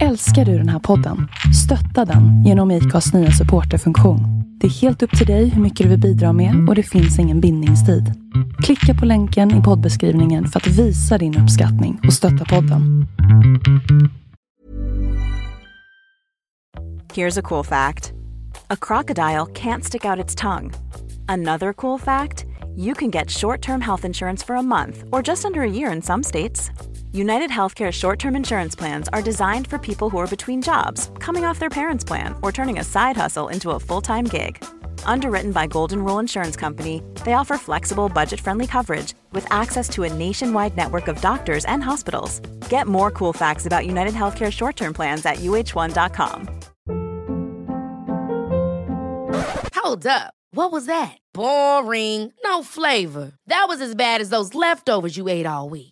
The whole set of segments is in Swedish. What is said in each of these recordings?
Älskar du den här podden? Stötta den genom IKAs nya supporterfunktion. Det är helt upp till dig hur mycket du vill bidra med och det finns ingen bindningstid. Klicka på länken i poddbeskrivningen för att visa din uppskattning och stötta podden. Here's a cool fact a crocodile can't stick out its tongue. Another cool fact you can get short term health insurance for a month or just under a year in some states. United Healthcare short term insurance plans are designed for people who are between jobs, coming off their parents' plan, or turning a side hustle into a full time gig. Underwritten by Golden Rule Insurance Company, they offer flexible, budget friendly coverage with access to a nationwide network of doctors and hospitals. Get more cool facts about United Healthcare short term plans at uh1.com. Hold up. What was that? Boring. No flavor. That was as bad as those leftovers you ate all week.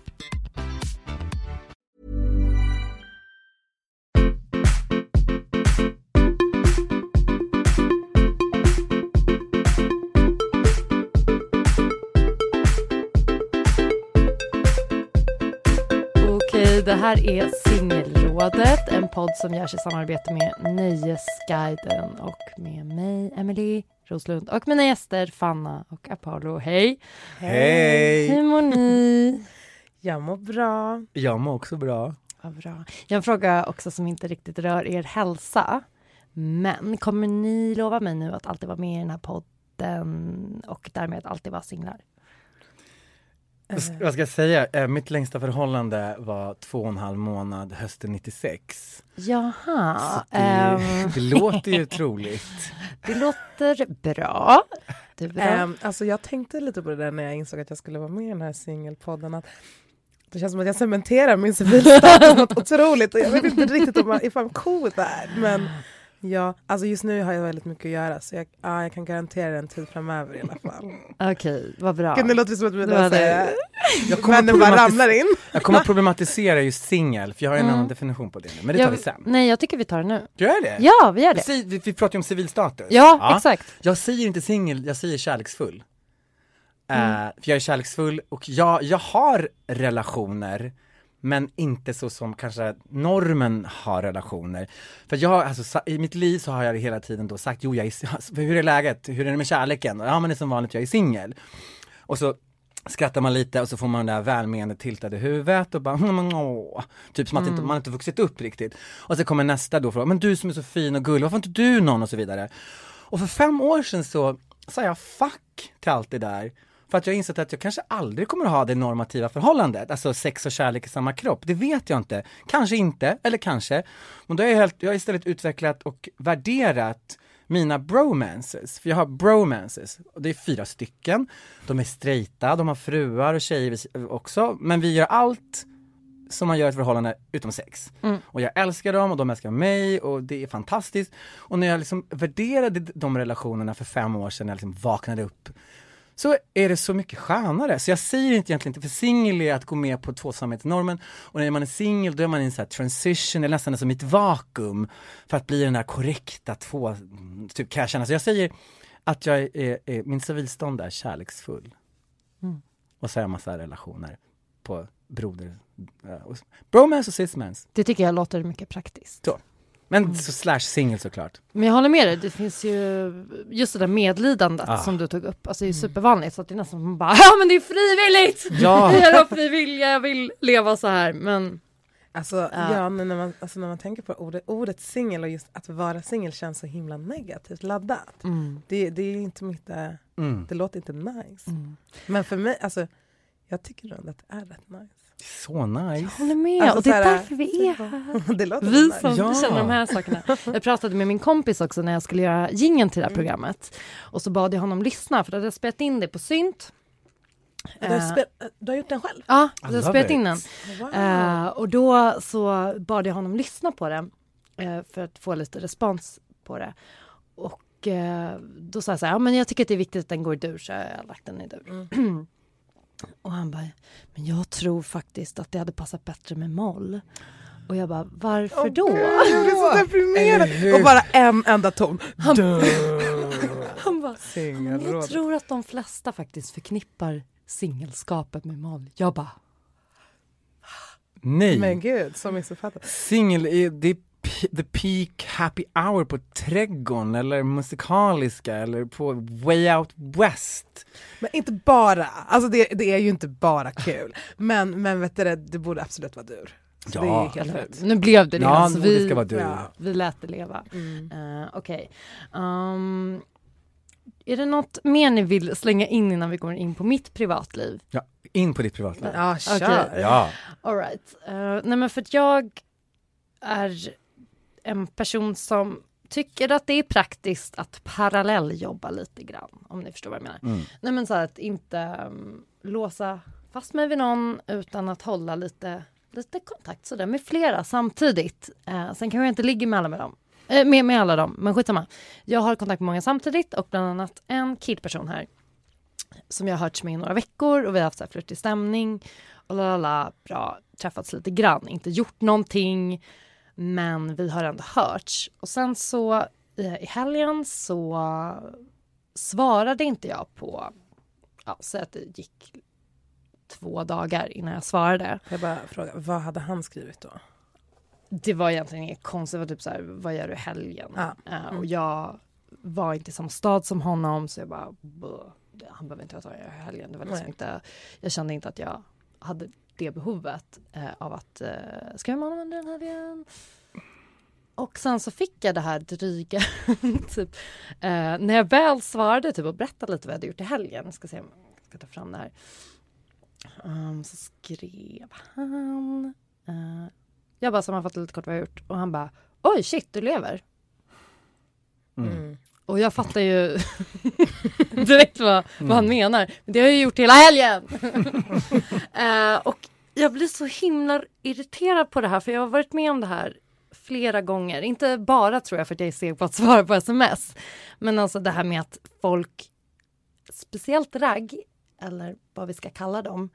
Det här är Singelrådet, en podd som görs i samarbete med Nöjesguiden och med mig, Emily Roslund och mina gäster Fanna och Apollo. Hej! Hej! Hur mår ni? Jag mår bra. Jag mår också bra. Vad bra. Jag har en fråga också som inte riktigt rör er hälsa. Men kommer ni lova mig nu att alltid vara med i den här podden och därmed alltid vara singlar? Vad ska- Vad ska jag säga? Eh, Mitt längsta förhållande var två och en halv månad hösten 96. Jaha. Så det, ehm, det låter ju troligt. det låter bra. Det bra. Ehm, alltså jag tänkte lite på det där när jag insåg att jag skulle vara med i den här singelpodden. Att det känns som att jag cementerar min civilstatus något otroligt. Och jag vet inte riktigt om jag, if I'm cool that. Men ja, alltså just nu har jag väldigt mycket att göra så jag, ja, jag kan garantera en tid framöver i alla fall. Okej, vad bra. Gud, det låter som att Det vi var säger det. Jag kommer, männen bara ramlar in. jag kommer att problematisera just singel, för jag har en Mm. annan definition på det nu. Men det tar Jag- vi sen. Nej, jag tycker vi tar det nu. Gör det? Ja, vi gör Vi, det. säger, vi, vi pratar ju om civilstatus. Ja, exakt. Jag säger inte singel, jag säger kärleksfull. Mm. Eh, för jag är kärleksfull och jag, jag har relationer men inte så som kanske normen har relationer. För jag, alltså, i mitt liv så har jag hela tiden då sagt, jo jag är, hur är läget, hur är det med kärleken? Ja men det är som vanligt, jag är singel. Och så skrattar man lite och så får man det där välmenande tiltade huvudet och bara mm, åh. Typ som att inte, man inte vuxit upp riktigt. Och så kommer nästa då och frågar, men du som är så fin och gullig, varför inte du någon och så vidare. Och för fem år sedan så sa jag fuck till allt det där. För att jag har insett att jag kanske aldrig kommer att ha det normativa förhållandet, alltså sex och kärlek i samma kropp. Det vet jag inte. Kanske inte, eller kanske. Men då har jag, helt, jag har istället utvecklat och värderat mina bromances, för jag har bromances, och det är fyra stycken. De är straighta, de har fruar och tjejer också, men vi gör allt som man gör ett förhållande utom sex. Och jag älskar dem och de älskar mig och det är fantastiskt. Och när jag liksom värderade de relationerna för fem år sedan, när jag liksom vaknade upp, så är det så mycket skönare. Så jag säger inte egentligen inte, för singel är att gå med på tvåsamhetsnormen och när man är singel då är man i en sån här transition, eller nästan som ett vakuum för att bli den där korrekta två, typ kan jag känna. Så jag säger att jag är, är min civilstånd är kärleksfull. Och så har jag massa relationer på broder, eh, och- bromance och cismans. Det tycker jag låter mycket praktiskt. Så. Men så slash singel såklart. Men jag håller med dig, det finns ju just det där medlidandet Ah. som du tog upp. Alltså det är supervanligt så att det är nästan som man bara ja men det är frivilligt! Ja. Jag har frivilliga, jag vill leva så här men Alltså, Ja. ja, men när, man, alltså när man tänker på ordet, ordet singel och just att vara singel känns så himla negativt laddat. mm, Det, det är inte mitt, eh, Mm. det låter inte nice. mm. Men för mig, alltså, jag tycker ändå att det är rätt nice. Så nice. Jag håller med Alltså, och det är så här- därför vi är här. det låter Vi som Ja. känner de här sakerna. Jag pratade med min kompis också när jag skulle göra jingeln till det här programmet. Och så bad jag honom lyssna för då hade jag spelat in det på synt. Du har, Eh, spel, du har gjort den själv? Ja, jag har spelat in den. Wow. Eh, och då så bad jag honom lyssna på det eh, för att få lite respons på det. Och då sa jag så här, ja men jag tycker att det är viktigt att den går i dur så jag har lagt den i dur. Och han bara, men jag tror faktiskt att det hade passat bättre med moll. Och jag bara, varför då? Jag blir så deprimerad. Och bara en enda ton. Han, han bara, jag tror att de flesta faktiskt förknippar singelskapet med moll. Jag bara, Nej. Men gud, så missuppfattat. Singel, är- det the peak happy hour på Trädgården eller Musikaliska eller på Way Out West. Men inte bara, alltså det, det är ju inte bara kul. Men, men vet du, det, det borde absolut vara dur. Så Ja. Nu blev det det. Ja, alltså, vi, ska vara du. Ja. vi lät det leva. Mm. Uh, Okej. Ehm, är det något mer ni vill slänga in innan vi går in på mitt privatliv? Ja, in på ditt privatliv. Ja, kör. Okej. Ja. All right. Eh, nej men för att jag är en person som tycker att det är praktiskt att parallelljobba lite grann. Om ni förstår vad jag menar. Mm. Nej men så här att inte um, låsa fast mig vid någon utan att hålla lite, lite kontakt sådär med flera samtidigt. Eh, sen kanske jag inte ligger med alla med dem. Eh, med, med alla dem, men skitsamma. Jag har kontakt med många samtidigt och bland annat en killperson här som jag har hört med i några veckor och vi har haft så flörtig stämning och lalala, bra, träffats lite grann, inte gjort någonting men vi har ändå hörts. Och sen så eh, i helgen så svarade inte jag på, ja, säg att det gick två dagar innan jag svarade. Jag bara fråga, vad hade han skrivit då? Det var egentligen inget konstigt, det var typ så här, vad gör du helgen? Ja. Eh, Mm. och jag var inte i samma stad som honom så jag bara, "Buh, han behöver inte veta vad jag gör helgen. Det var liksom Nej. inte, jag kände inte att jag hade det behovet eh, av att eh, med honom under den här helgen. Och sen så fick jag det här dryga, typ, eh, när jag väl svarade typ, och berättade lite vad jag hade gjort i helgen, jag ska se om jag ska ta fram det här. Um, så skrev han, eh, jag bara sammanfattade lite kort vad jag gjort och han bara, oj shit du lever. Mm. Mm. Och jag fattar ju direkt vad, vad han menar. Men det har jag ju gjort hela helgen. Eh, och jag blir så himla irriterad på det här för jag har varit med om det här flera gånger. Inte bara tror jag för att jag är seg på att svara på sms. Men alltså det här med att folk, speciellt ragg, eller vad vi ska kalla dem,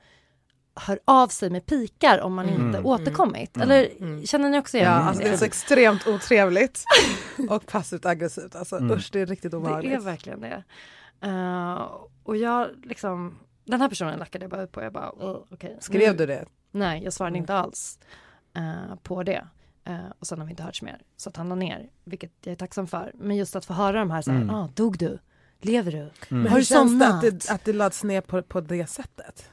hör av sig med pikar om man inte återkommit. Eller känner ni också igen Ja, det? alltså det är så extremt otrevligt och passivt aggressivt. Alltså Mm. usch, det är riktigt Det är verkligen det. Eh, och jag liksom, den här personen lackade jag bara ut på. Jag bara, "Åh, okej. Skrev Nu- du det? Nej, jag svarade inte alls eh, på det. Eh, och sen har vi inte hörts mer. Så att han la ner, vilket jag är tacksam för. Men just att få höra de här så här, Mm. ah, dog du? Lever du? Men Har du känns det att somnat? det, att det lads ner på, på det sättet?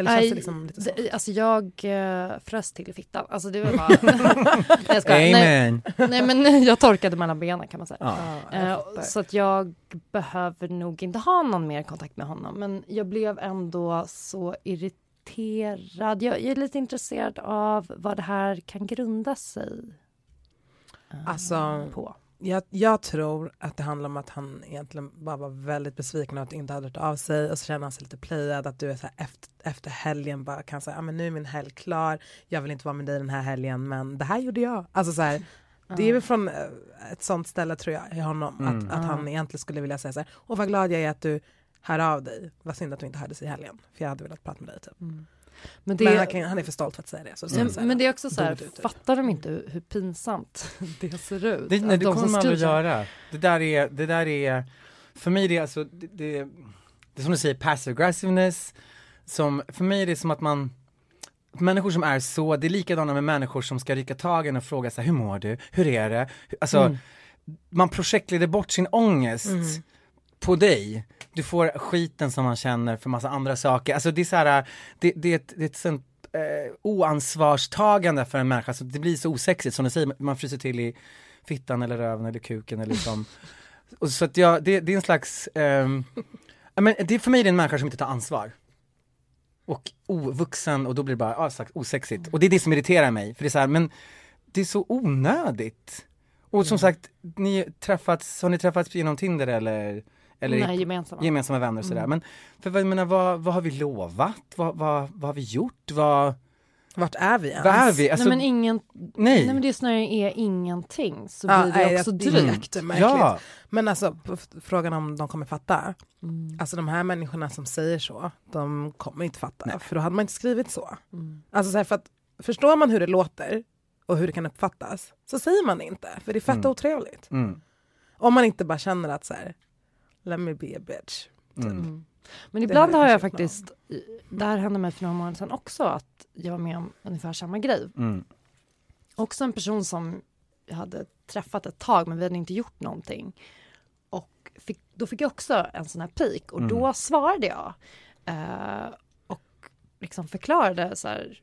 Eller känns Nej, det liksom lite så? det, alltså jag uh, frös till i fittan. Alltså det var bara... nej, jag skojar. nej, Amen. nej men jag torkade mellan benen kan man säga. Ja. Eh, så att jag behöver nog inte ha någon mer kontakt med honom. Men jag blev ändå så irriterad. Jag, jag är lite intresserad av vad det här kan grunda sig eh, Alltså, på. Jag, jag tror att det handlar om att han egentligen bara var väldigt besviken och att inte hade hört av sig och så känner han sig lite playad att du är så här efter, efter helgen bara kan säga ah, men nu är min helg klar, jag vill inte vara med dig den här helgen men det här gjorde jag. Alltså så här, det är väl från eh, ett sånt ställe tror jag i honom Mm. att, att han egentligen skulle vilja säga så här, och vad glad jag är att du hör av dig, vad synd att du inte hördes i helgen för jag hade velat prata med dig typ. Mm. Men, det, Men han, kan, han är för stolt för att säga det. Så men, så här, men det är också så här, fattar de inte hur, pinsamt det ser ut? Det, nej, det de kommer man aldrig göra. Det där är, det där är, för mig det är alltså, det, det, det är som du säger, passive aggressiveness, som, för mig är det som att man, människor som är så, det är likadana med människor som ska rycka tag i och fråga så här, hur mår du, hur är det? Alltså, Mm. man projektleder bort sin ångest Mm. På dig. Du får skiten som man känner för massa andra saker. Alltså det är så här, det, det är ett, det är ett sånt eh, oansvarstagande för en människa, så det blir så osexigt som du säger, man fryser till i fittan eller röven eller kuken eller liksom. Och så att jag, det, det är en slags, ja, men det är för mig är det en människa som inte tar ansvar. Och ovuxen och då blir det bara, ja, sagt, osexigt. Och det är det som irriterar mig, för det är så här, men det är så onödigt. Och som sagt, ni träffats, har ni träffats genom Tinder eller? Eller Nej, gemensamma. gemensamma vänner och sådär. Mm. Men för vad, jag menar, vad, vad har vi lovat? Vad, vad, vad har vi gjort? Vad, Vart är vi ens? Vad är vi? Alltså, nej, men ingen, nej. nej men det snarare är ingenting så Ja, blir det nej, också är drygt. Ja, Men alltså frågan om de kommer fatta. Mm. Alltså de här människorna som säger så, de kommer inte fatta. Nej. För då hade man inte skrivit så. Mm. Alltså så här, för att förstår man hur det låter och hur det kan uppfattas så säger man det inte. För det är fett Mm. otrevligt. mm, Om man inte bara känner att så här, let me be a bitch. mm. Mm. Men ibland har jag faktiskt, det här hände mig för några månader sedan också, att jag var med om ungefär samma grej. Mm. Också en person som jag hade träffat ett tag men vi hade inte gjort någonting. Och fick, då fick jag också en sån här pik och Mm. då svarade jag. Eh, och liksom förklarade så här,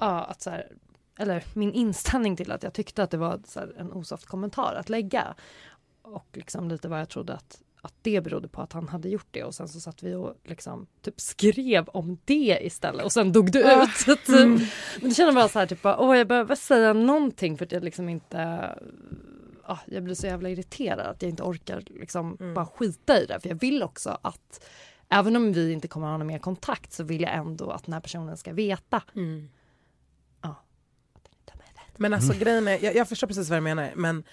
ja, att så här, eller min inställning till att jag tyckte att det var så här, en osoft kommentar att lägga. Och liksom lite vad jag trodde att, att det berodde på att han hade gjort det och sen så satt vi och liksom typ skrev om det istället och sen dog det Ah. ut. Att, Mm. Men det känner bara så här typ åh jag behöver säga någonting för att jag liksom inte ah, jag blir så jävla irriterad att jag inte orkar liksom Mm. bara skita i det för jag vill också att även om vi inte kommer att ha någon mer kontakt så vill jag ändå att den här personen ska veta. Med rätt. Men alltså grejen är, jag, jag förstår precis vad du menar, men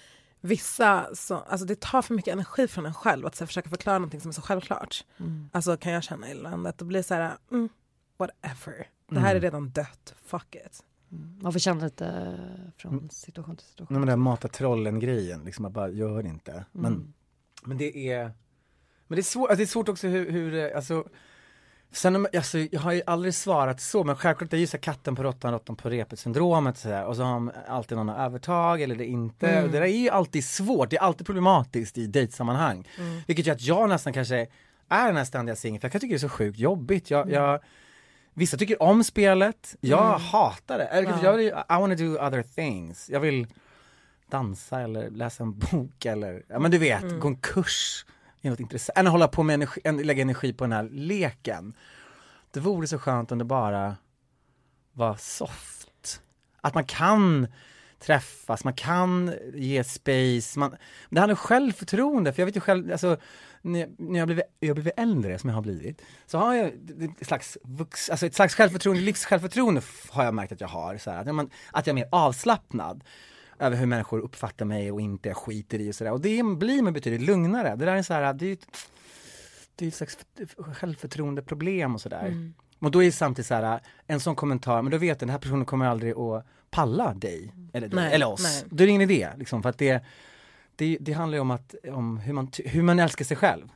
vissa, så, alltså det tar för mycket energi från en själv att så här, försöka förklara någonting som är så självklart. Mm. Alltså kan jag känna ibland att det blir så här, mm, whatever. Det här är Mm. redan dött, fuck it. Mm. Man får känna lite från Mm. situation till situation. Nej, men den här mata trollen-grejen, liksom att bara gör det inte. Men, Mm. men det är Men det är svårt, alltså, det är svårt också hur, hur eh, alltså Sen, alltså, jag har ju aldrig svarat så, men självklart det är ju så katten på råttan, råttan på repet syndromet så här, och så har man alltid någon övertag eller det inte. Mm. Det där är ju alltid svårt, det är alltid problematiskt i dejtsammanhang. Mm. Vilket gör att jag nästan kanske är den här ständiga singeln, för jag kan tycka det är så sjukt jobbigt. Jag, jag, vissa tycker om spelet, jag Mm. hatar det. Eller, Ja. Jag vill, I wanna do other things. Jag vill dansa eller läsa en bok eller, ja men du vet, Mm. gå en kurs är något intressant, än att hålla på med energi, lägga energi på den här leken. Det vore så skönt om det bara var soft. Att man kan träffas, man kan ge space, man, det handlar om självförtroende, för jag vet ju själv, alltså när, när jag blivit, jag har blivit äldre som jag har blivit, så har jag ett slags, vux, alltså ett slags självförtroende, livssjälvförtroende har jag märkt att jag har, så här, att, man, att jag är mer avslappnad över hur människor uppfattar mig och inte skiter i och sådär. Och det blir man betydligt lugnare. Det där är så här, det är ju ett, det är ett slags självförtroendeproblem och sådär. Mm. Och då är det samtidigt så här, en sån kommentar, men då vet den här personen kommer aldrig att palla dig, eller, dig, Nej, eller oss. nej. Då är det ingen idé, liksom, för att det, det, det handlar ju om, att, om hur, man, hur man älskar sig själv.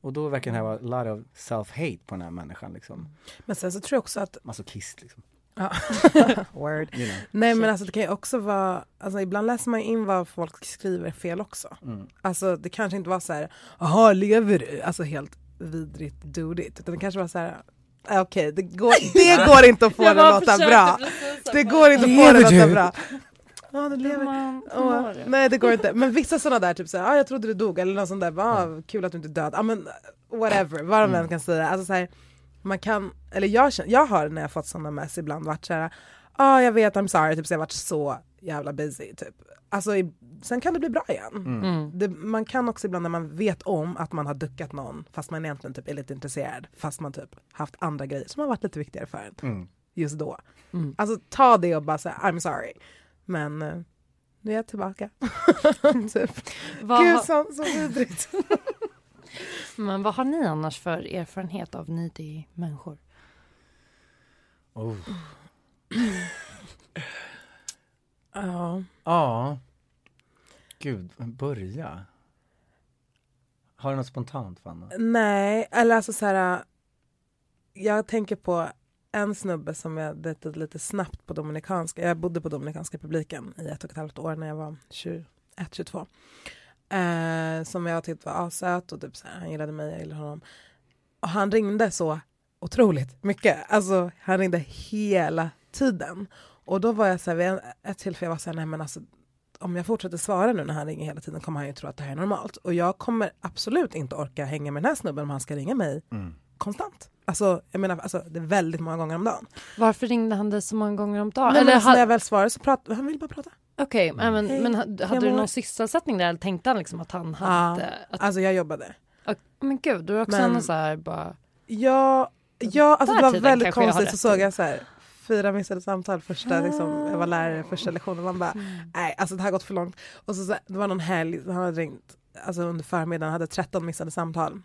Och då verkar det här vara a lot of self-hate på den här människan, liksom. Men sen så tror jag också att, Masochist, liksom. Ja. word. You know. Nej men alltså det kan ju också vara, alltså ibland läser man in vad folk skriver fel också. Mm. Alltså det kanske inte var så här, jaha lever du? Alltså helt vidrigt dudigt. Utan det kanske var så här, "Ah, okej det, går, det går inte att få det att låta bra. Det går inte att få det att låta bra. Ja det lever. Man, Åh, nej det går inte. Men vissa sådana där, typ såhär, ah, jag trodde du dog eller något sånt där, ah, kul att du inte är död. Ah, men, whatever, vad de än kan säga. Alltså, så här, man kan, eller jag, känner, jag har när jag fått sådana mess ibland varit såhär, ah, jag vet I'm sorry, typ, så jag har varit så jävla busy. Typ. Alltså, i, sen kan det bli bra igen. Mm. Det, man kan också ibland när man vet om att man har duckat någon fast man egentligen typ är lite intresserad fast man typ haft andra grejer som har varit lite viktigare för en Mm. just då. Mm. Alltså ta det och bara säga I'm sorry. Men eh, nu är jag tillbaka. typ. Vad, Gud så, så vidrigt. men vad har ni annars för erfarenhet av needy människor? Oh. Ja. Ja. Gud, börja. Har du något spontant Fanna? Nej, eller alltså så här. Jag tänker på en snubbe som jag dejtade lite snabbt på Dominikanska. Jag bodde på Dominikanska republiken i ett och ett halvt år när jag var 21, 22. Eh, som jag tyckte var assöt och typ så här, han gillade mig, jag gillade honom. Och han ringde så otroligt mycket. Alltså han ringde hela tiden. Och då var jag så här, vid ett tillfälle jag var så här, nej men alltså om jag fortsätter svara nu när han ringer hela tiden kommer han ju tro att det här är normalt. Och jag kommer absolut inte orka hänga med den här snubben om han ska ringa mig Mm. konstant. Alltså, jag menar, alltså, det är väldigt många gånger om dagen. Varför ringde han dig så många gånger om dagen? Nej, men Eller alltså, ha- när jag väl svarar så pratar han vill bara prata. Okej, men, Hej, men hade, hade jag du någon sysselsättning där eller tänkte han liksom att han hade... Att, Alltså jag jobbade. men gud, du är också Men- en så här bara... Ja, ja alltså det var väldigt konstigt så såg jag så här fyra missade samtal första, liksom, jag var lärare första lektionen. Man bara, nej alltså det här har gått för långt. Och så, så det var någon helg, han hade ringt alltså under förmiddagen, hade 13 missade samtal.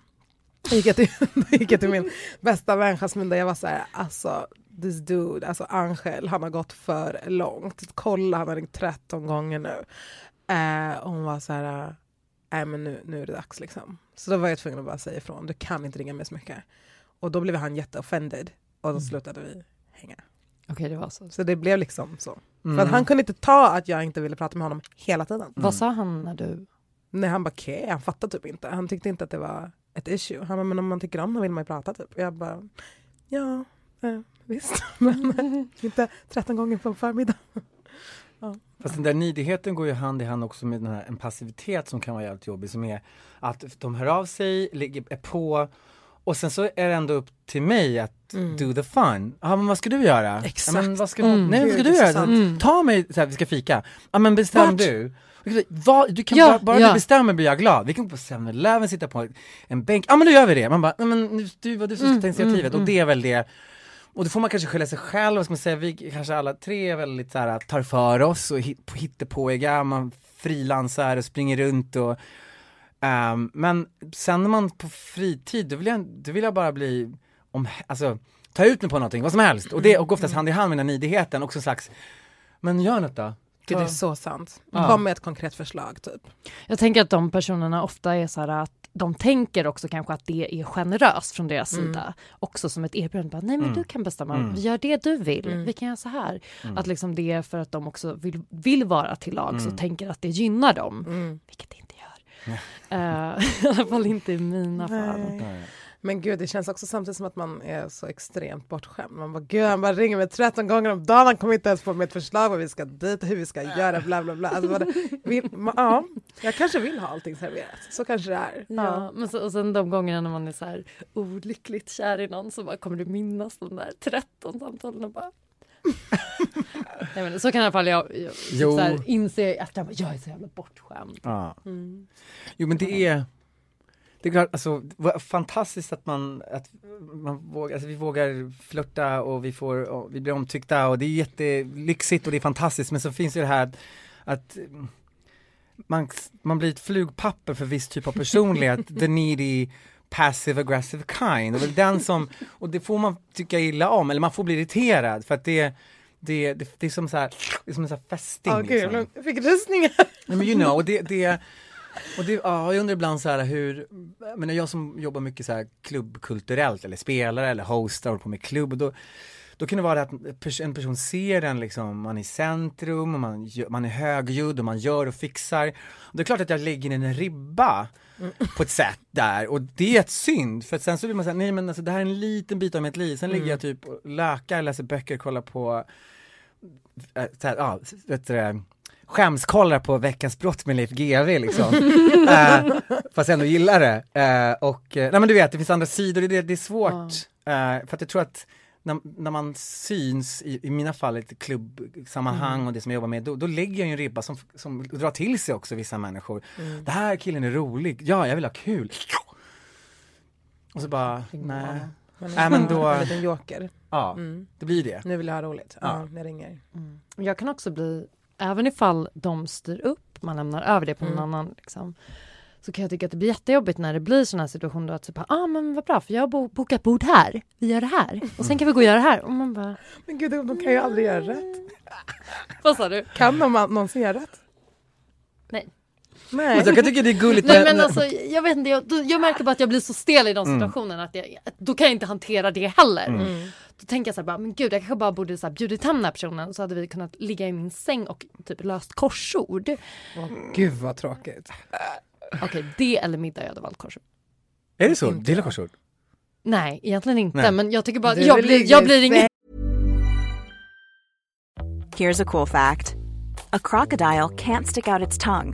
Då gick jag till, då gick jag till min bästa vän Jasmine där jag var så här, alltså this dude, alltså Angel, han har gått för långt. Kolla, han har ringt 13 gånger nu. Eh, och hon var så här, nej men nu, nu är det dags liksom. Så då var jag tvungen att bara säga ifrån, du kan inte ringa mig så mycket. Och då blev han jätteoffended och då slutade vi hänga. Okej, det var så. Så det blev liksom så. Mm. För att han kunde inte ta att jag inte ville prata med honom hela tiden. Vad sa han när du... Nej han bara okej, okay. han fattade typ inte. Han tyckte inte att det var ett issue. Han bara, men om man tycker om honom vill man ju prata typ. Och jag bara, ja, eh, visst. men inte 13 gånger på förmiddag. Fast den där nidigheten går ju hand i hand också med den här, en passivitet som kan vara jävligt jobbig som är att de hör av sig, ligger, är på och sen så är det ändå upp till mig att Mm. do the fun. Ja men vad ska du göra? Exakt. Ja, men vad ska, Mm. Nej vad ska du göra? sant. Mm. Ta mig, så här, vi ska fika. Ja men bestäm Vart? du. Vad, du kan Ja, bara, bara ja. du bestämmer blir jag glad. Vi kan gå på 7-Eleven, sitta på en bänk. Ja men då gör vi det. Man bara, men nu, du var du som ska ta initiativet. Och det är väl det och då får man kanske skylla sig själv, vad ska man säga, vi kanske alla tre är väldigt så här, tar för oss och hit, hittepåiga, man frilansar och springer runt och um, Men sen när man på fritid, då vill jag, då vill jag bara bli, om, alltså ta ut mig på någonting, vad som helst. Och det och oftast hand i hand med den här nidigheten, också en slags, men gör något då. Gud, det är så sant. Ja. Kom med ett konkret förslag typ. Jag tänker att de personerna ofta är så här att de tänker också kanske att det är generöst från deras Mm. sida. Också som ett erbjudande. Nej men Mm. du kan bestämma, Mm. vi gör det du vill, Mm. vi kan göra så här. Mm. Att liksom det är för att de också vill, vill vara till lags Mm. och tänker att det gynnar dem. Mm. Vilket det inte gör. Eh, I alla fall inte i mina fall. Nej. Men gud, det känns också samtidigt som att man är så extremt bortskämd. Man bara, gud han bara ringer mig 13 gånger om dagen, han kommer inte ens på med ett förslag vad vi ska dit, hur vi ska göra, bla bla bla. Alltså, det, vill, ma, ja, jag kanske vill ha allting serverat, så kanske det är. Ja, men så, och sen de gångerna när man är så här olyckligt kär i någon så bara kommer du minnas de där 13 samtalen och bara Nej, men så kan i alla fall jag, jag så här, inse efter att jag är så jävla bortskämd. Ja. Mm. Jo men det är det är klart, alltså fantastiskt att man, att man vågar, alltså vi vågar flörta och vi får, och vi blir omtyckta och det är jättelyxigt och det är fantastiskt men så finns ju det här att, att mm, man, man blir ett flugpapper för viss typ av personlighet, the needy passive aggressive kind och väl den som, och det får man tycka illa om eller man får bli irriterad för att det det, det, det är som så här, det är som en sån här fästing Ja, gud, liksom. jag fick rysningar. Nej men you know, det, det och det, ja, jag undrar ibland så här hur, men jag som jobbar mycket så här klubbkulturellt eller spelar eller hostar och på med klubb och då då kan det vara att en person ser en liksom, man är i centrum och man, man är högljudd och man gör och fixar. Och det är klart att jag lägger in en ribba på ett sätt där och det är ett synd för att sen så blir man säga nej men alltså det här är en liten bit av mitt liv, sen ligger jag typ och lökar, läser böcker, kollar på äh, så här, ja, vet du, skämskollar på Veckans brott med Leif GW liksom. eh, fast jag ändå gillar det. Eh, och, eh, nej men du vet, det finns andra sidor, det, det är svårt. Eh, för att jag tror att när, när man syns, i, i mina fall i ett klubbsammanhang och det som jag jobbar med, då, då lägger jag ju en ribba som, som drar till sig också vissa människor. Det här killen är rolig, ja jag vill ha kul. Och så bara, nej. Nej, men då- En liten joker. Ja, Mm. det blir det. Nu vill jag ha roligt. Ja, Ja. jag ringer. Jag kan också bli, även ifall de styr upp, man lämnar över det på någon Mm. annan liksom, så kan jag tycka att det blir jättejobbigt när det blir sådana här situationer att typ, ah men vad bra för jag har bo- bokat bord här, vi gör det här och sen kan vi gå och göra det här och man bara, Men gud, de kan ju aldrig göra rätt. vad sa du? Kan de någonsin göra rätt? Nej. Och jag kan tycka det är gulligt Nej men alltså jag vet inte, jag, jag märker bara att jag blir så stel i de Mm. situationerna att jag, då kan jag inte hantera det heller. Mm. Då tänker jag så här bara, men gud jag kanske bara borde så här bjudit hem den här personen så hade vi kunnat ligga i min säng och typ löst korsord. Åh, gud vad tråkigt. Okej, det eller middag jag hade valt korsord. Är det så? Inte gillar korsord? Nej, egentligen inte. Nej. Men jag tycker bara, jag blir, jag blir ingen... Here's a cool fact a crocodile can't stick out its tongue.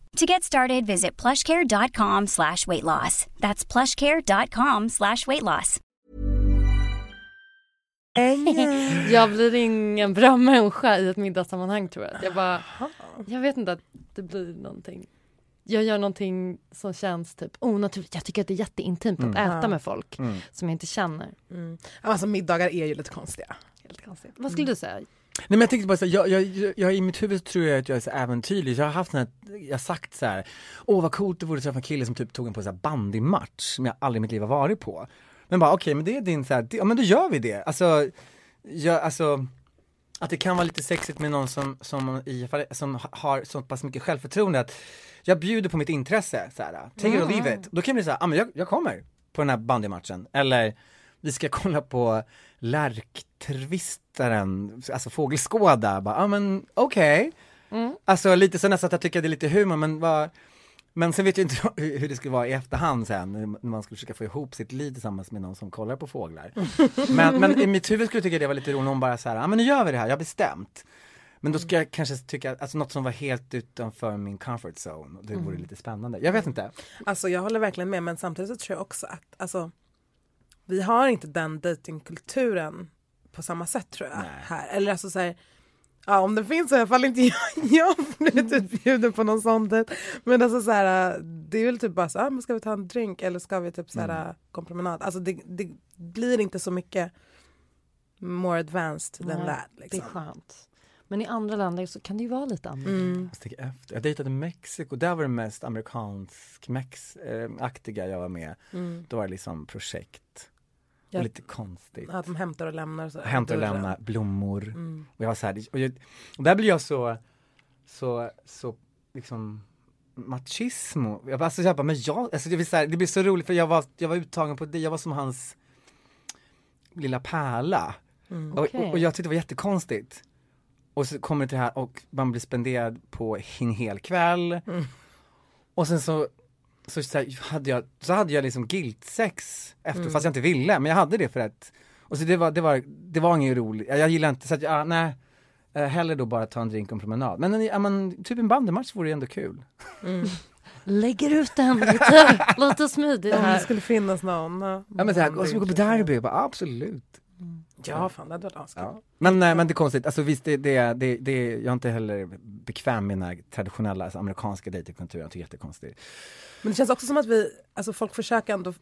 To get started, visit plushcare.com slash weight loss. That's plushcare.com slash weight loss. Jag blir ingen bra människa i ett middagssammanhang tror jag. Jag bara, jag vet inte att det blir någonting. Jag gör någonting som känns typ onaturligt. Jag tycker att det är jätteintimt att äta med folk Mm. som jag inte känner. Mm. Alltså middagar är ju lite konstiga. Helt konstigt. Vad skulle du säga? Nej men jag tänkte bara så här, jag, jag, jag, i mitt huvud så tror jag att jag är så äventyrlig. Jag har haft sån här, jag har sagt så här, åh vad coolt det vore att träffa en kille som typ tog en på en bandymatch som jag aldrig i mitt liv har varit på. Men bara okej, men det är din så här, det, ja men då gör vi det. Alltså, jag, alltså att det kan vara lite sexigt med någon som, som, i, som har så pass mycket självförtroende att jag bjuder på mitt intresse, så här, take it or leave it. Då kan det bli så här, ah, men jag, jag kommer på den här bandymatchen. Eller vi ska kolla på lärktrvistaren, alltså fågelskåda, bara, ja ah, men okej. Alltså lite så nästan att jag tycker det är lite humor men vad men sen vet jag inte hur det skulle vara i efterhand sen, när man skulle försöka få ihop sitt liv tillsammans med någon som kollar på fåglar. Men, men i mitt huvud skulle jag tycka det var lite roligt om bara så här, ja men nu gör vi det här, jag har bestämt. Men då ska jag kanske tycka, alltså något som var helt utanför min comfort zone, det vore lite spännande. Jag vet inte. Alltså jag håller verkligen med men samtidigt så tror jag också att alltså, vi har inte den datingkulturen på samma sätt tror jag. Nej. Här. Eller alltså så här, ja om det finns så i alla fall inte jag, jag blivit utbjuden på någon sån dejt. Men alltså så här, det är väl typ bara så ah, men ska vi ta en drink eller ska vi typ så här, gå en promenad. Alltså det, det blir inte så mycket more advanced than Nej, that. Det är Liksom. skönt. Men i andra länder så kan det ju vara lite annorlunda. Mm. Jag, efter. jag dejtade Mexiko, där var det mest amerikansk, mex, äh, aktiga jag var med. Mm. Då var det liksom projekt. Ja. Och lite konstigt. Att de hämtar och lämnar. Så, Hämta och dörren. lämna blommor. Mm. Och jag var så här, och, jag, och där blir jag så, så, så liksom machismo. Jag bara, alltså, jag bara men jag, alltså det blir så här, det blir så roligt för jag var, jag var uttagen på det, jag var som hans lilla pärla. Mm. Och, Okej. och, och jag tyckte det var jättekonstigt. Och så kommer det till det här och man blir spenderad på en hel kväll. Mm. Och sen så, så, så här, hade jag, så hade jag liksom guilt-sex efter, Mm. fast jag inte ville, men jag hade det för att och så det var, det var, det var inget roligt, jag, jag gillar inte, så att jag, nej, eh, hellre då bara ta en drink och en promenad. Men, en- ja, men typ en bandymatch vore ju ändå kul. Mm. Lägger ut den lite, lite smidigt Om det här. skulle finnas någon. Ja, Ja men såhär, och så går på derby, bara, absolut. Ja fan det hade varit askul. Ja. Men, nej, men det är konstigt, alltså visst det, det, det, det, jag är inte heller bekväm med den här traditionella alltså, amerikanska dejtingkulturen, jag tycker det är jättekonstigt. Men det känns också som att vi, alltså folk försöker ändå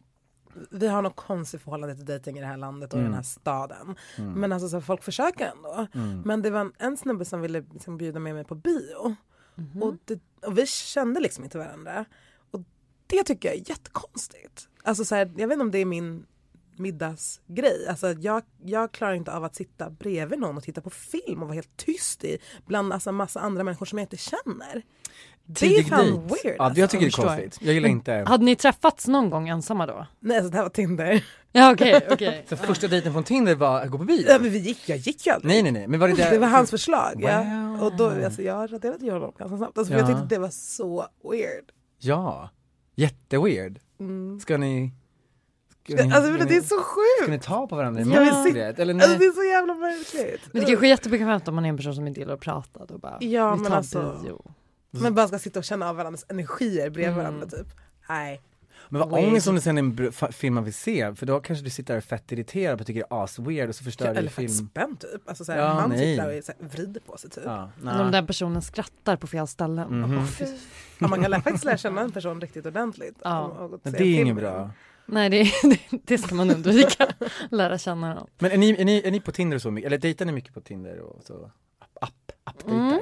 vi har något konstigt förhållande till dejting i det här landet och i den här staden. Men alltså så folk försöker ändå. Men det var en, en snubbe som ville liksom bjuda med mig på bio. Och, det, och vi kände liksom inte varandra. Och det tycker jag är jättekonstigt. Alltså så här, jag vet inte om det är min middagsgrej. Alltså jag, jag klarar inte av att sitta bredvid någon och titta på film och vara helt tyst i bland alltså massa andra människor som jag inte känner. Det är Tidig fan dejt. weird. Ja, alltså. jag tycker det är konstigt. Jag gillar inte... Hade ni träffats någon gång ensamma då? Nej alltså det här var Tinder. Ja okej, okej. Så första dejten från Tinder var att gå på bio? Ja, men vi gick, jag gick ju aldrig. Nej nej nej, men var det där... Det var hans förslag. Ja. Wow. Och då, alltså, jag raderade ju honom ganska snabbt. Alltså, Ja. Jag tyckte det var så weird. Ja, jätteweird. Mm. Ska ni... Ska ni, Alltså men det är så ska ni sjukt. ta på varandra i mörkret? Eller Alltså, det nej? är så jävla märkligt. Men det kanske är jättebekvämt om man är en person som inte gillar att prata. Då bara, Ja, vi men alltså- bio. Men bara ska sitta och känna av varandras energier bredvid Mm. varandra typ. Nej. Men vad ångest om du sen är en film man vill se, för då kanske du sitter där och är fett irriterad och tycker det är as-weird och så förstör du Eller fett film. spänd typ. Alltså, såhär, Ja, han nej. sitter där och så här, vrider på sig typ. Ja. Ja, Eller om nej. den personen skrattar på fel ställen. Mhm. Åh, fy- man kan faktiskt lära känna en person riktigt ordentligt. Ja. och- och se det är inget bra. Nej det, det, det ska man undvika. Lära känna dem. Men är ni, är ni, är ni på Tinder så mycket, eller dejtar ni mycket på Tinder och så? App, app, appdejtar? Mm.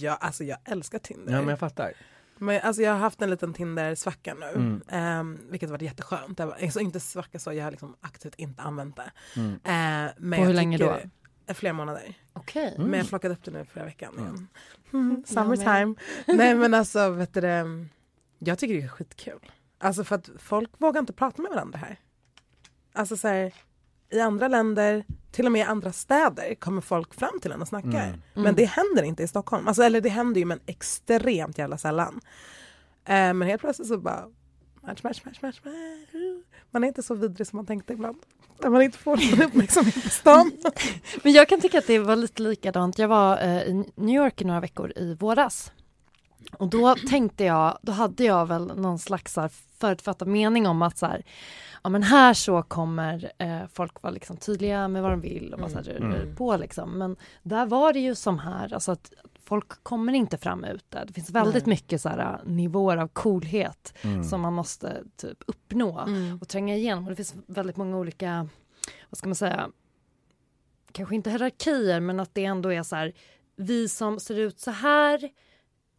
Ja, alltså jag älskar Tinder. Ja men jag fattar. Men alltså jag har haft en liten Tinder-svacka nu, Mm. ehm, vilket har varit jätteskönt. Det var, alltså inte svacka så, jag har liksom aktivt inte använt det. Mm. Eh, men På hur jag länge då? eh, Flera månader. Okej. Men jag plockade upp det nu förra veckan Mm. igen. Mm, summertime. Nej men alltså vet du det, Jag tycker det är skitkul. Alltså för att folk vågar inte prata med varandra här. Alltså så här, i andra länder, till och med i andra städer kommer folk fram till en och snackar. Mm. Men det händer inte i Stockholm. Alltså, eller det händer ju men extremt jävla sällan. Eh, men helt plötsligt så bara match, match, match, match. Man är inte så vidrig som man tänkte ibland. När man inte får någon uppmärksamhet på stan. Men jag kan tycka att det var lite likadant. Jag var eh, i New York i några veckor i våras. Och då tänkte jag, då hade jag väl någon slags här förutfattad mening om att så här, ja men här så kommer eh, folk vara liksom tydliga med vad de vill och vara så här, Mm. på liksom. Men där var det ju som här, alltså att folk kommer inte fram ute. Det finns väldigt mycket så här nivåer av coolhet Mm. som man måste typ uppnå Mm. och tränga igenom. Och det finns väldigt många olika, vad ska man säga, kanske inte hierarkier, men att det ändå är så här, vi som ser ut så här,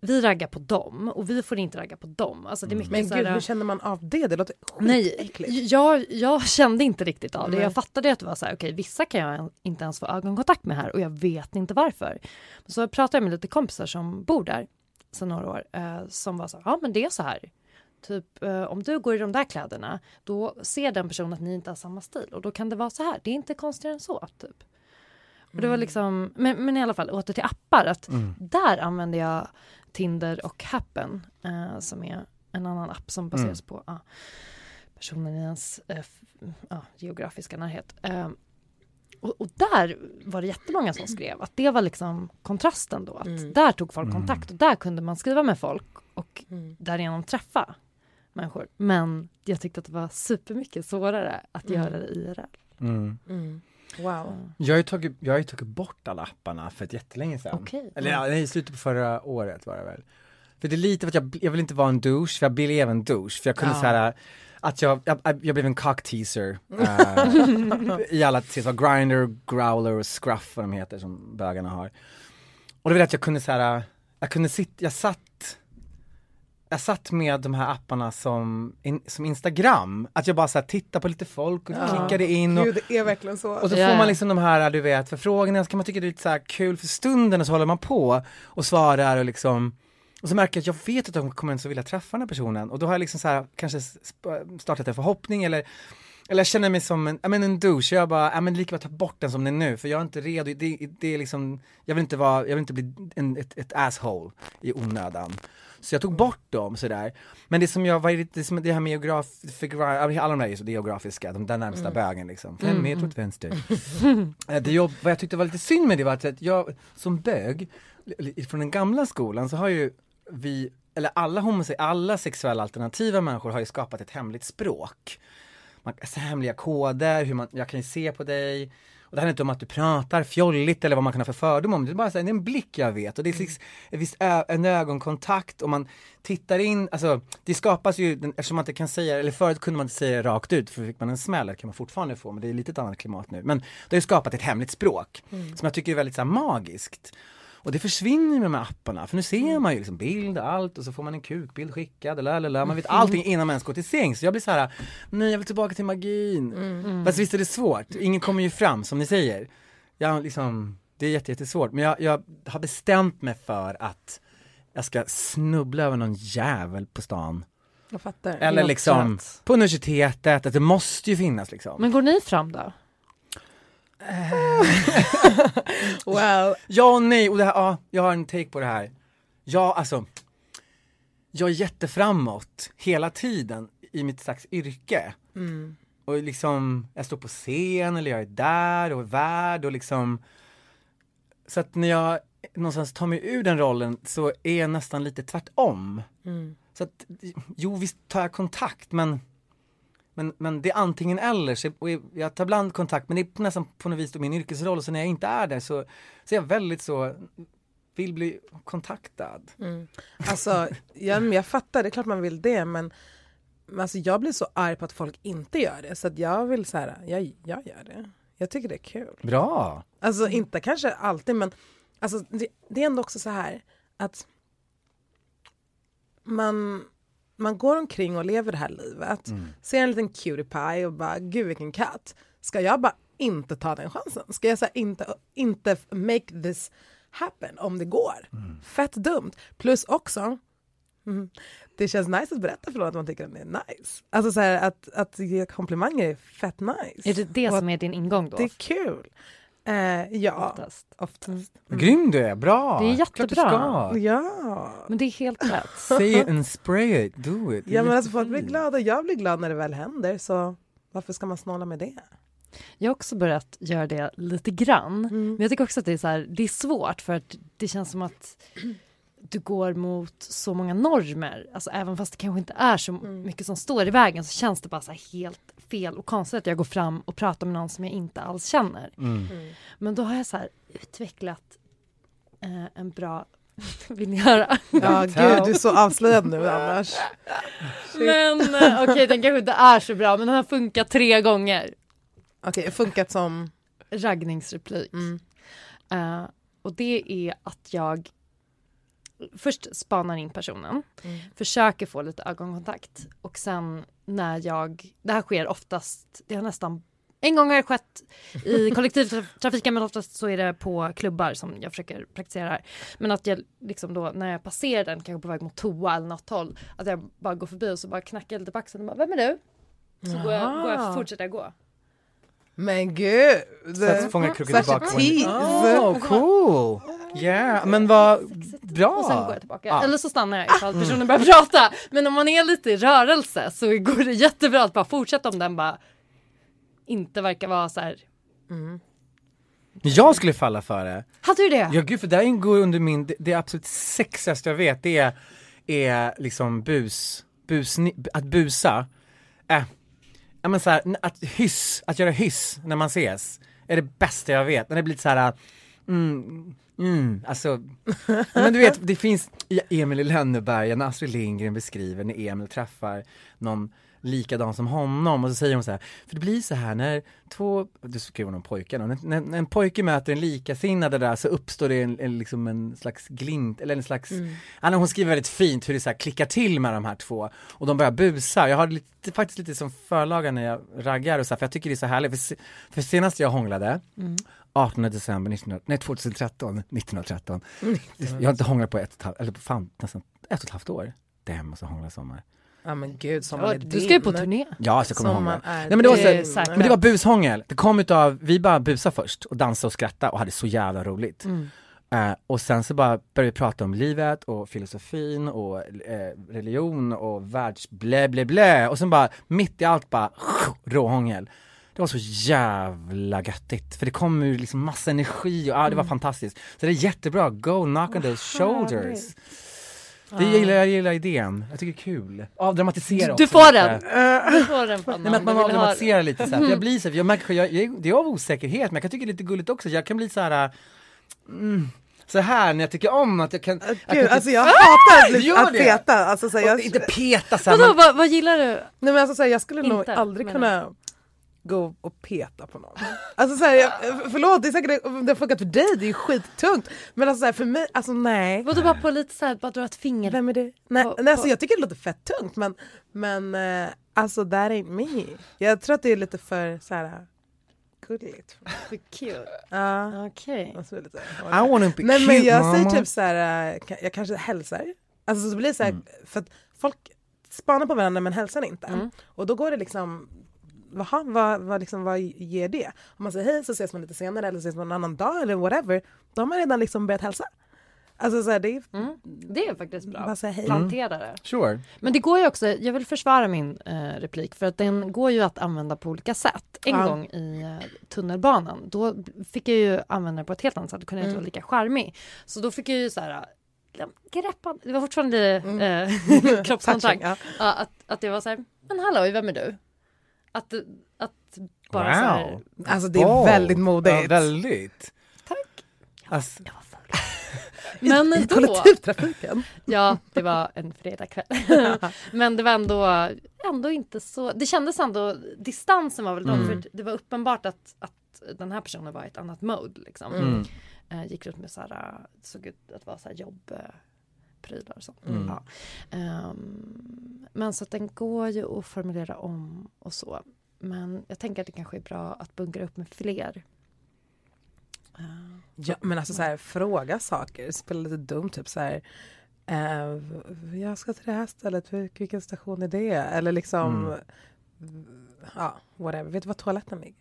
vi raggar på dem och vi får inte ragga på dem. Alltså det är mycket Men så gud, hur känner man av det? Det låter Nej, skitäckligt. jag, jag kände inte riktigt av det. Nej. Jag fattade att det var så här, okej, vissa kan jag inte ens få ögonkontakt med här och jag vet inte varför. Så pratade jag med lite kompisar som bor där sedan några år eh, som var så här, ja men det är så här. Typ eh, om du går i de där kläderna, då ser den personen att ni inte har samma stil och då kan det vara så här. Det är inte konstigare än så. Typ. Och det var liksom, men, men i alla fall åter till appar. Att Där använde jag Tinder och Happen eh, som är en annan app som baseras på ja, personen i ens eh, ja, geografiska närhet. Eh, och, och där var det jättemånga som skrev att det var liksom kontrasten då. Att Mm. Där tog folk kontakt och där kunde man skriva med folk och Mm. därigenom träffa människor. Men jag tyckte att det var supermycket svårare att Mm. göra det IRL. Mm. Mm. Wow. Jag har, ju tagit, jag har tagit bort alla apparna för ett jättelänge sedan. Okej. Eller ja, nej, i slutet på förra året var det väl. För det är lite för att jag, jag vill inte vara en douche, för jag blev en douche. För jag kunde Ja. säga att jag, jag, jag blev en cockteaser eh, i alla så grinder, growler och scruff vad de heter som bögarna har. Och det var att jag kunde säga, jag kunde sitta, jag satt jag satt med de här apparna som, in, som Instagram, att jag bara så här, tittade på lite folk och klickade in och, Gud, det är verkligen så. och så Ja, får ja. man liksom de här, du vet, förfrågningarna, så kan man tycka det är lite så här kul för stunden och så håller man på och svarar och liksom och så märker jag att jag vet att de kommer inte så vilja träffa den här personen och då har jag liksom så här, kanske startat en förhoppning eller eller jag känner mig som en, ja men en douche, jag bara, ja men lika bra ta bort den som den är nu för jag är inte redo, det, det är liksom, jag vill inte vara, jag vill inte bli en, ett, ett asshole i onödan. Så jag tog bort dem sådär. Men det som jag var irrit- det, som, det här med geograf, alla de där det geografiska, de där närmsta bögen liksom. Fem meter åt vänster. Eh, det jag, vad jag tyckte var lite synd med det var att jag som bög, från den gamla skolan så har ju vi, eller alla homose, alla sexuella alternativa människor har ju skapat ett hemligt språk. Man, alltså, hemliga koder, hur man, jag kan ju se på dig. Och det handlar inte om att du pratar fjolligt eller vad man kan ha för fördom om, det är bara så här, det är en blick jag vet och det är liksom, en viss ö, en ögonkontakt och man tittar in, alltså det skapas ju, eftersom man inte kan säga, eller förut kunde man inte säga rakt ut för fick man en smäll, det kan man fortfarande få men det är lite ett annat klimat nu. Men det har ju skapat ett hemligt språk som jag tycker är väldigt så här, magiskt. Och det försvinner med de här apparna, för nu ser man ju liksom bild och allt och så får man en kukbild skickad, eller. man vet allting innan man ens går till sängs. Så jag blir så här, nej jag vill tillbaka till magin. Fast visst är det svårt, ingen kommer ju fram som ni säger. Jag liksom, det är jätte, jättesvårt, men jag, jag har bestämt mig för att jag ska snubbla över någon jävel på stan. Jag fattar. Eller liksom på universitetet, att det måste ju finnas liksom. Men går ni fram då? Wow. Ja och nej, och det här, ja, jag har en take på det här. Ja, alltså. Jag är jätteframåt hela tiden i mitt slags yrke. Mm. Och liksom, jag står på scen eller jag är där och är värd och liksom Så att när jag någonstans tar mig ur den rollen så är jag nästan lite tvärtom. Mm. Så att, jo visst tar jag kontakt men men, men det är antingen eller, så och jag tar ibland kontakt men det är nästan på något vis då min yrkesroll så när jag inte är där så, så är jag väldigt så, vill bli kontaktad. Mm. Alltså, ja, men jag fattar, det är klart man vill det men men alltså, jag blir så arg på att folk inte gör det så att jag vill så här, jag, jag gör det. Jag tycker det är kul. Bra! Alltså inte kanske alltid men alltså, det, det är ändå också så här att man, man går omkring och lever det här livet, ser en liten cutie pie och bara gud vilken katt. Ska jag bara inte ta den chansen? Ska jag så här, inte, inte make this happen om det går? Fett dumt. Plus också, Mm. Det känns nice att berätta för någon att man tycker att den är nice. Alltså så här, att, att ge komplimanger är fett nice. Är det det Och som är din ingång då? Det är kul. Eh, ja, Oftast. oftast. Vad Grym du är, bra! Det är jättebra. Ja. Men det är helt rätt. Say it and spray it, do it. Det ja men alltså folk blir glada, jag blir glad när det väl händer så varför ska man snåla med det? Jag har också börjat göra det lite grann. Mm. Men jag tycker också att det är, så här, det är svårt för att det känns som att du går mot så många normer. Alltså även fast det kanske inte är så Mm. mycket som står i vägen så känns det bara så här helt fel och konstigt att jag går fram och pratar med någon som jag inte alls känner. Mm. Men då har jag så här utvecklat eh, en bra... Vill ni höra? Ja gud, du är så avslöjad nu annars. Men eh, okej, den kanske inte är så bra men den har funkat tre gånger. Okej, funkat som... Raggningsreplik. Mm. Eh, och det är att jag först spanar in personen, Mm. försöker få lite ögonkontakt och sen när jag, det här sker oftast, det har nästan en gång har det skett i kollektivtrafiken men oftast så är det på klubbar som jag försöker praktisera här. Men att jag liksom då när jag passerar den, kanske på väg mot toa eller något håll, att jag bara går förbi och så bara knackar jag lite på axeln och bara, vem är du? Så går jag, går jag, fortsätter jag gå. Men gud! Så att fånga Such a tease. Oh, cool! Yeah, men vad bra! Och sen går jag tillbaka. Ja. Eller så stannar jag ifall personen börjar prata. Men om man är lite i rörelse så går det jättebra att bara fortsätta om den bara inte verkar vara så här. Jag skulle falla för det. Hade du det? Ja gud för det ingår under min, det, det absolut sexigaste jag vet det är, är liksom bus, bus, att busa. Äh, ja men så här, att hyss, att göra hyss när man ses är det bästa jag vet. När det blir så här, mm, mm, alltså, men du vet det finns i Emil i Lönneberga när Astrid Lindgren beskriver när Emil träffar någon likadan som honom och så säger hon så här, för det blir så här när två, du skriver hon om pojken, när, när, när en pojke möter en likasinnade där så uppstår det en, en, liksom en slags glint, eller en slags, Anna hon skriver väldigt fint hur det så här klickar till med de här två och de börjar busa. Jag har lite, faktiskt lite som förlaga när jag raggar och så här, för jag tycker det är så härligt. För, för senast jag hånglade, 18 december 19, nej, 2013, 1913, jag har inte hånglat på ett och ett halvt, eller fan nästan ett och ett halvt år. Det måste hångla sommar. Ja men gud, sommaren Ja, är du ska ju på turné. Ja, så jag kommer hångla. är Nej, men det var, Det så, men det var bushångel. Det kom utav, vi bara busade först och dansade och skrattade och hade så jävla roligt. Mm. Eh, och sen så bara började vi prata om livet och filosofin och eh, religion och världs blä blä blä och sen bara mitt i allt bara råhångel. Det var så jävla göttigt för det kom ur liksom massa energi och ah, det var fantastiskt. Så det är jättebra, go knock on those shoulders. Det gillar, jag gillar idén, jag tycker det är kul. Avdramatisera Du också får lite. den! Du får den. Nej men att man avdramatiserar lite så här. för jag blir så här, jag märker, jag, jag, det är av osäkerhet men jag kan tycka det är lite gulligt också, jag kan bli så här. Mm, så här när jag tycker om att jag kan, jag kan Gud, typ- alltså jag hatar lite Gör att det? peta. Alltså, så här, jag, inte peta så här, Vadå, men, vad, vad gillar du? nej, men alltså, så här, jag skulle nog Inte, aldrig menar kunna gå och peta på någon. Alltså, så här, jag, förlåt, det är säkert det har funkat för dig, det är ju skittungt. Men alltså, så här, för mig, alltså nej. Vadå bara på lite så här, bara dra ett finger? Vem är det? Nej, På- nej alltså, på- jag tycker det låter fett tungt men, men eh, alltså that ain't me. Jag tror att det är lite för så här gulligt. För cute. Ja. Okej. alltså, lite, I wanna be Nej cute men jag mama. säger typ så här, eh, jag kanske hälsar. Alltså så blir det så här, för att folk spanar på varandra men hälsar inte. Mm. Och då går det liksom, Vaha, vad, vad, liksom, vad ger det? Om man säger hej så ses man lite senare eller ses man en annan dag eller whatever. Då har man redan liksom börjat hälsa. Alltså så här, det är Mm. Det är faktiskt bra. bara säga hej. Plantera det. Sure. Men det går ju också, jag vill försvara min eh, replik för att den går ju att använda på olika sätt. En Ja. gång i eh, tunnelbanan, då fick jag ju använda det på ett helt annat sätt, då kunde jag inte vara lika charmig. Så då fick jag ju så här, eh, greppa, det var fortfarande eh, kroppskontakt. Ja, att, att jag var så här, men hallå, vem är du? Att, att bara så här, Wow. Alltså det är Oh. väldigt modigt. Ja, väldigt. Tack. Alltså, Men I då, kollektivtrafiken. ja det var en fredagkväll. Men det var ändå, ändå inte så, det kändes ändå, distansen var väl lång för det var uppenbart att, att den här personen var i ett annat mode liksom. mm. Eh, gick runt med så här, såg ut att vara så här jobb prylar och sånt. Mm. Ja. Ehm, men så att den går ju att formulera om och så. Men jag tänker att det kanske är bra att bunkra upp med fler. Eh, Ja, men alltså så här, fråga saker, spela lite dumt, typ så här. eh, jag ska till det här stället, Vil- vilken station är det? Eller liksom, Mm. ja, whatever. Vet du var toaletten ligger?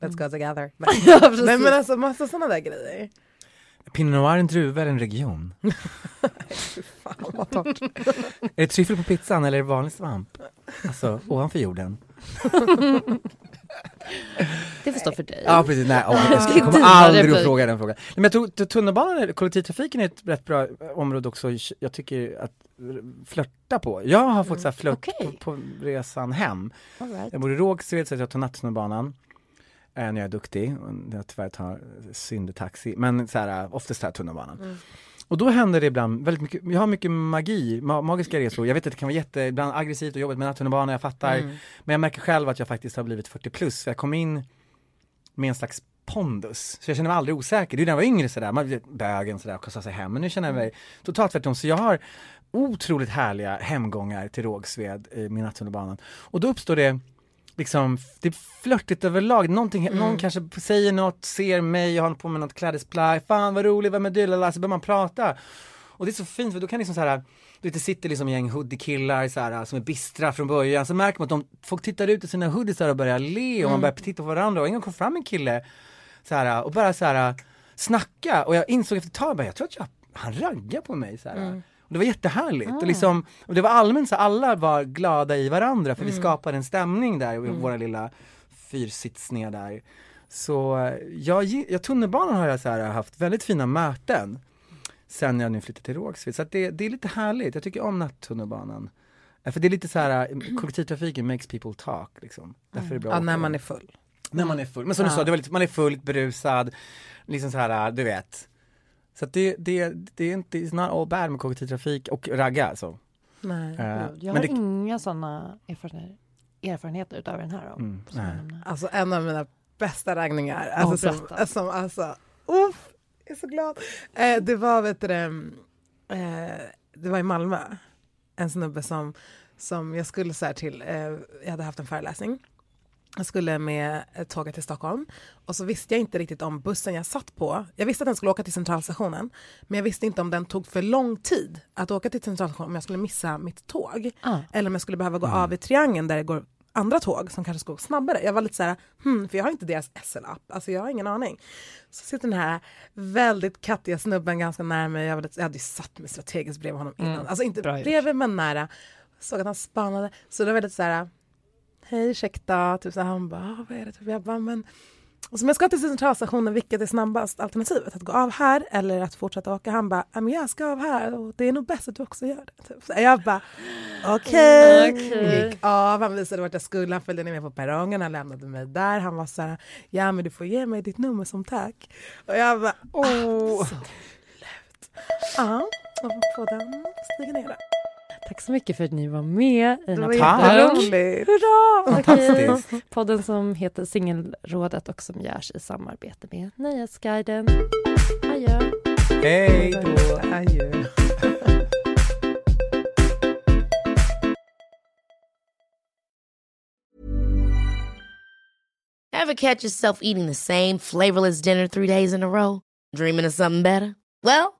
Let's go together. Ja, precis. Nej men alltså massa sådana där grejer. Pinot noir en druva eller en region? Fan vad torrt. Är det tryffel på pizzan eller är det vanlig svamp? Alltså ovanför jorden? Det får stå för dig. Ja precis, nej, åh, jag kommer aldrig att fråga den frågan. Nej, Men jag tror tunnelbanan, kollektivtrafiken är ett rätt bra område också, jag tycker att flörta på. Jag har fått så här flört Okej. på, på resan hem. Right. Jag bor i Rågsved så jag tar nattunnelbanan eh, när jag är duktig, jag tyvärr tar syndetaxi, men så här, oftast tar jag tunnelbanan. Och då händer det ibland väldigt mycket, jag har mycket magi, ma- magiska resor. Jag vet att det kan vara jätte, ibland aggressivt och jobbigt med nattunnelbanan, jag fattar. Men jag märker själv att jag faktiskt har blivit 40 plus, för jag kom in med en slags pondus. Så jag känner mig aldrig osäker. Det är när jag var yngre sådär, man blev bögen sådär och kastade sig hem. Men nu känner jag mig totalt tvärtom. Så jag har otroligt härliga hemgångar till Rågsved i min nattunnelbanan. Och då uppstår det liksom, det är flörtigt överlag. Någonting, Någon kanske säger något, ser mig, jag har på mig något klädesplagg. Fan vad roligt, vem är du? Lala, Så börjar man prata. Och det är så fint för då kan liksom så här, du vet det sitter liksom en gäng hoodie-killar så här, som är bistra från början, så märker man att de, folk tittar ut i sina hoodies och börjar le och man börjar titta på varandra och en gång kom fram en kille så här, och bara så här snacka och jag insåg efter ett tag, bara, jag tror att jag, han raggar på mig så här. Och det var jättehärligt och liksom, och det var allmänt så alla var glada i varandra för vi skapade en stämning där i våra lilla fyrsitsningar där. Så jag, jag tunnelbanan har jag så här haft väldigt fina möten sen jag nu flyttade till Rågsved. Så att det, det är lite härligt, jag tycker om nattunnelbanan. För det är lite så här, eh, kollektivtrafiken makes people talk liksom. Därför är det bra Ja, när man är full. När man är full. Men som du Ja. sa, det var lite, man är fullt berusad, liksom så här, du vet. Så att det, det, det är inte, it's not all bad med kollektivtrafik och ragga alltså. Nej. Eh, Jag men har det, inga sådana erfarenheter, erfarenheter utöver den här. Då, Mm. Alltså en av mina bästa raggningar, alltså, Ja, som, som alltså, uff, jag är så glad. Eh, det var, vet du det, eh, det var i Malmö, en snubbe som, som jag skulle så här till, eh, jag hade haft en föreläsning, jag skulle med eh, tåget till Stockholm och så visste jag inte riktigt om bussen jag satt på. Jag visste att den skulle åka till centralstationen men jag visste inte om den tog för lång tid att åka till centralstationen om jag skulle missa mitt tåg. Ah. Eller om jag skulle behöva gå av i triangeln där det går andra tåg som kanske ska gå snabbare. Jag var lite så här, hmm, för jag har inte deras SL-app, alltså jag har ingen aning. Så sitter den här väldigt kattiga snubben ganska nära mig, jag, var lite, jag hade ju satt mig strategiskt bredvid honom innan, alltså inte Bra bredvid men nära. Såg att han spanade, så det var lite så här, hej ursäkta, typ så här, han bara, "Ah, vad är det? Typ, jag bara, men och som jag ska till centralstationen, vilket är snabbast alternativet? Att gå av här eller att fortsätta åka? Han bara, "Ja, men jag ska av här och det är nog bäst att du också gör det. Typ. Så jag bara, okej. Okej. Gick av, han visade vart jag skulle, han följde ner mig på perrongen, han lämnade mig där. Han var så här, ja men du får ge mig ditt nummer som tack. Och jag bara, åh. Ja, och på den stigen ner där. Tack så mycket för att ni var med i den Det här var jätteroligt. Hurra! Okej. Podden som heter Singelrådet och som görs i samarbete med Nöjesguiden. Adjö! Hej då! Adjö. Ever catch yourself eating the same flavorless dinner three days in a row? Dreaming of something better? Well,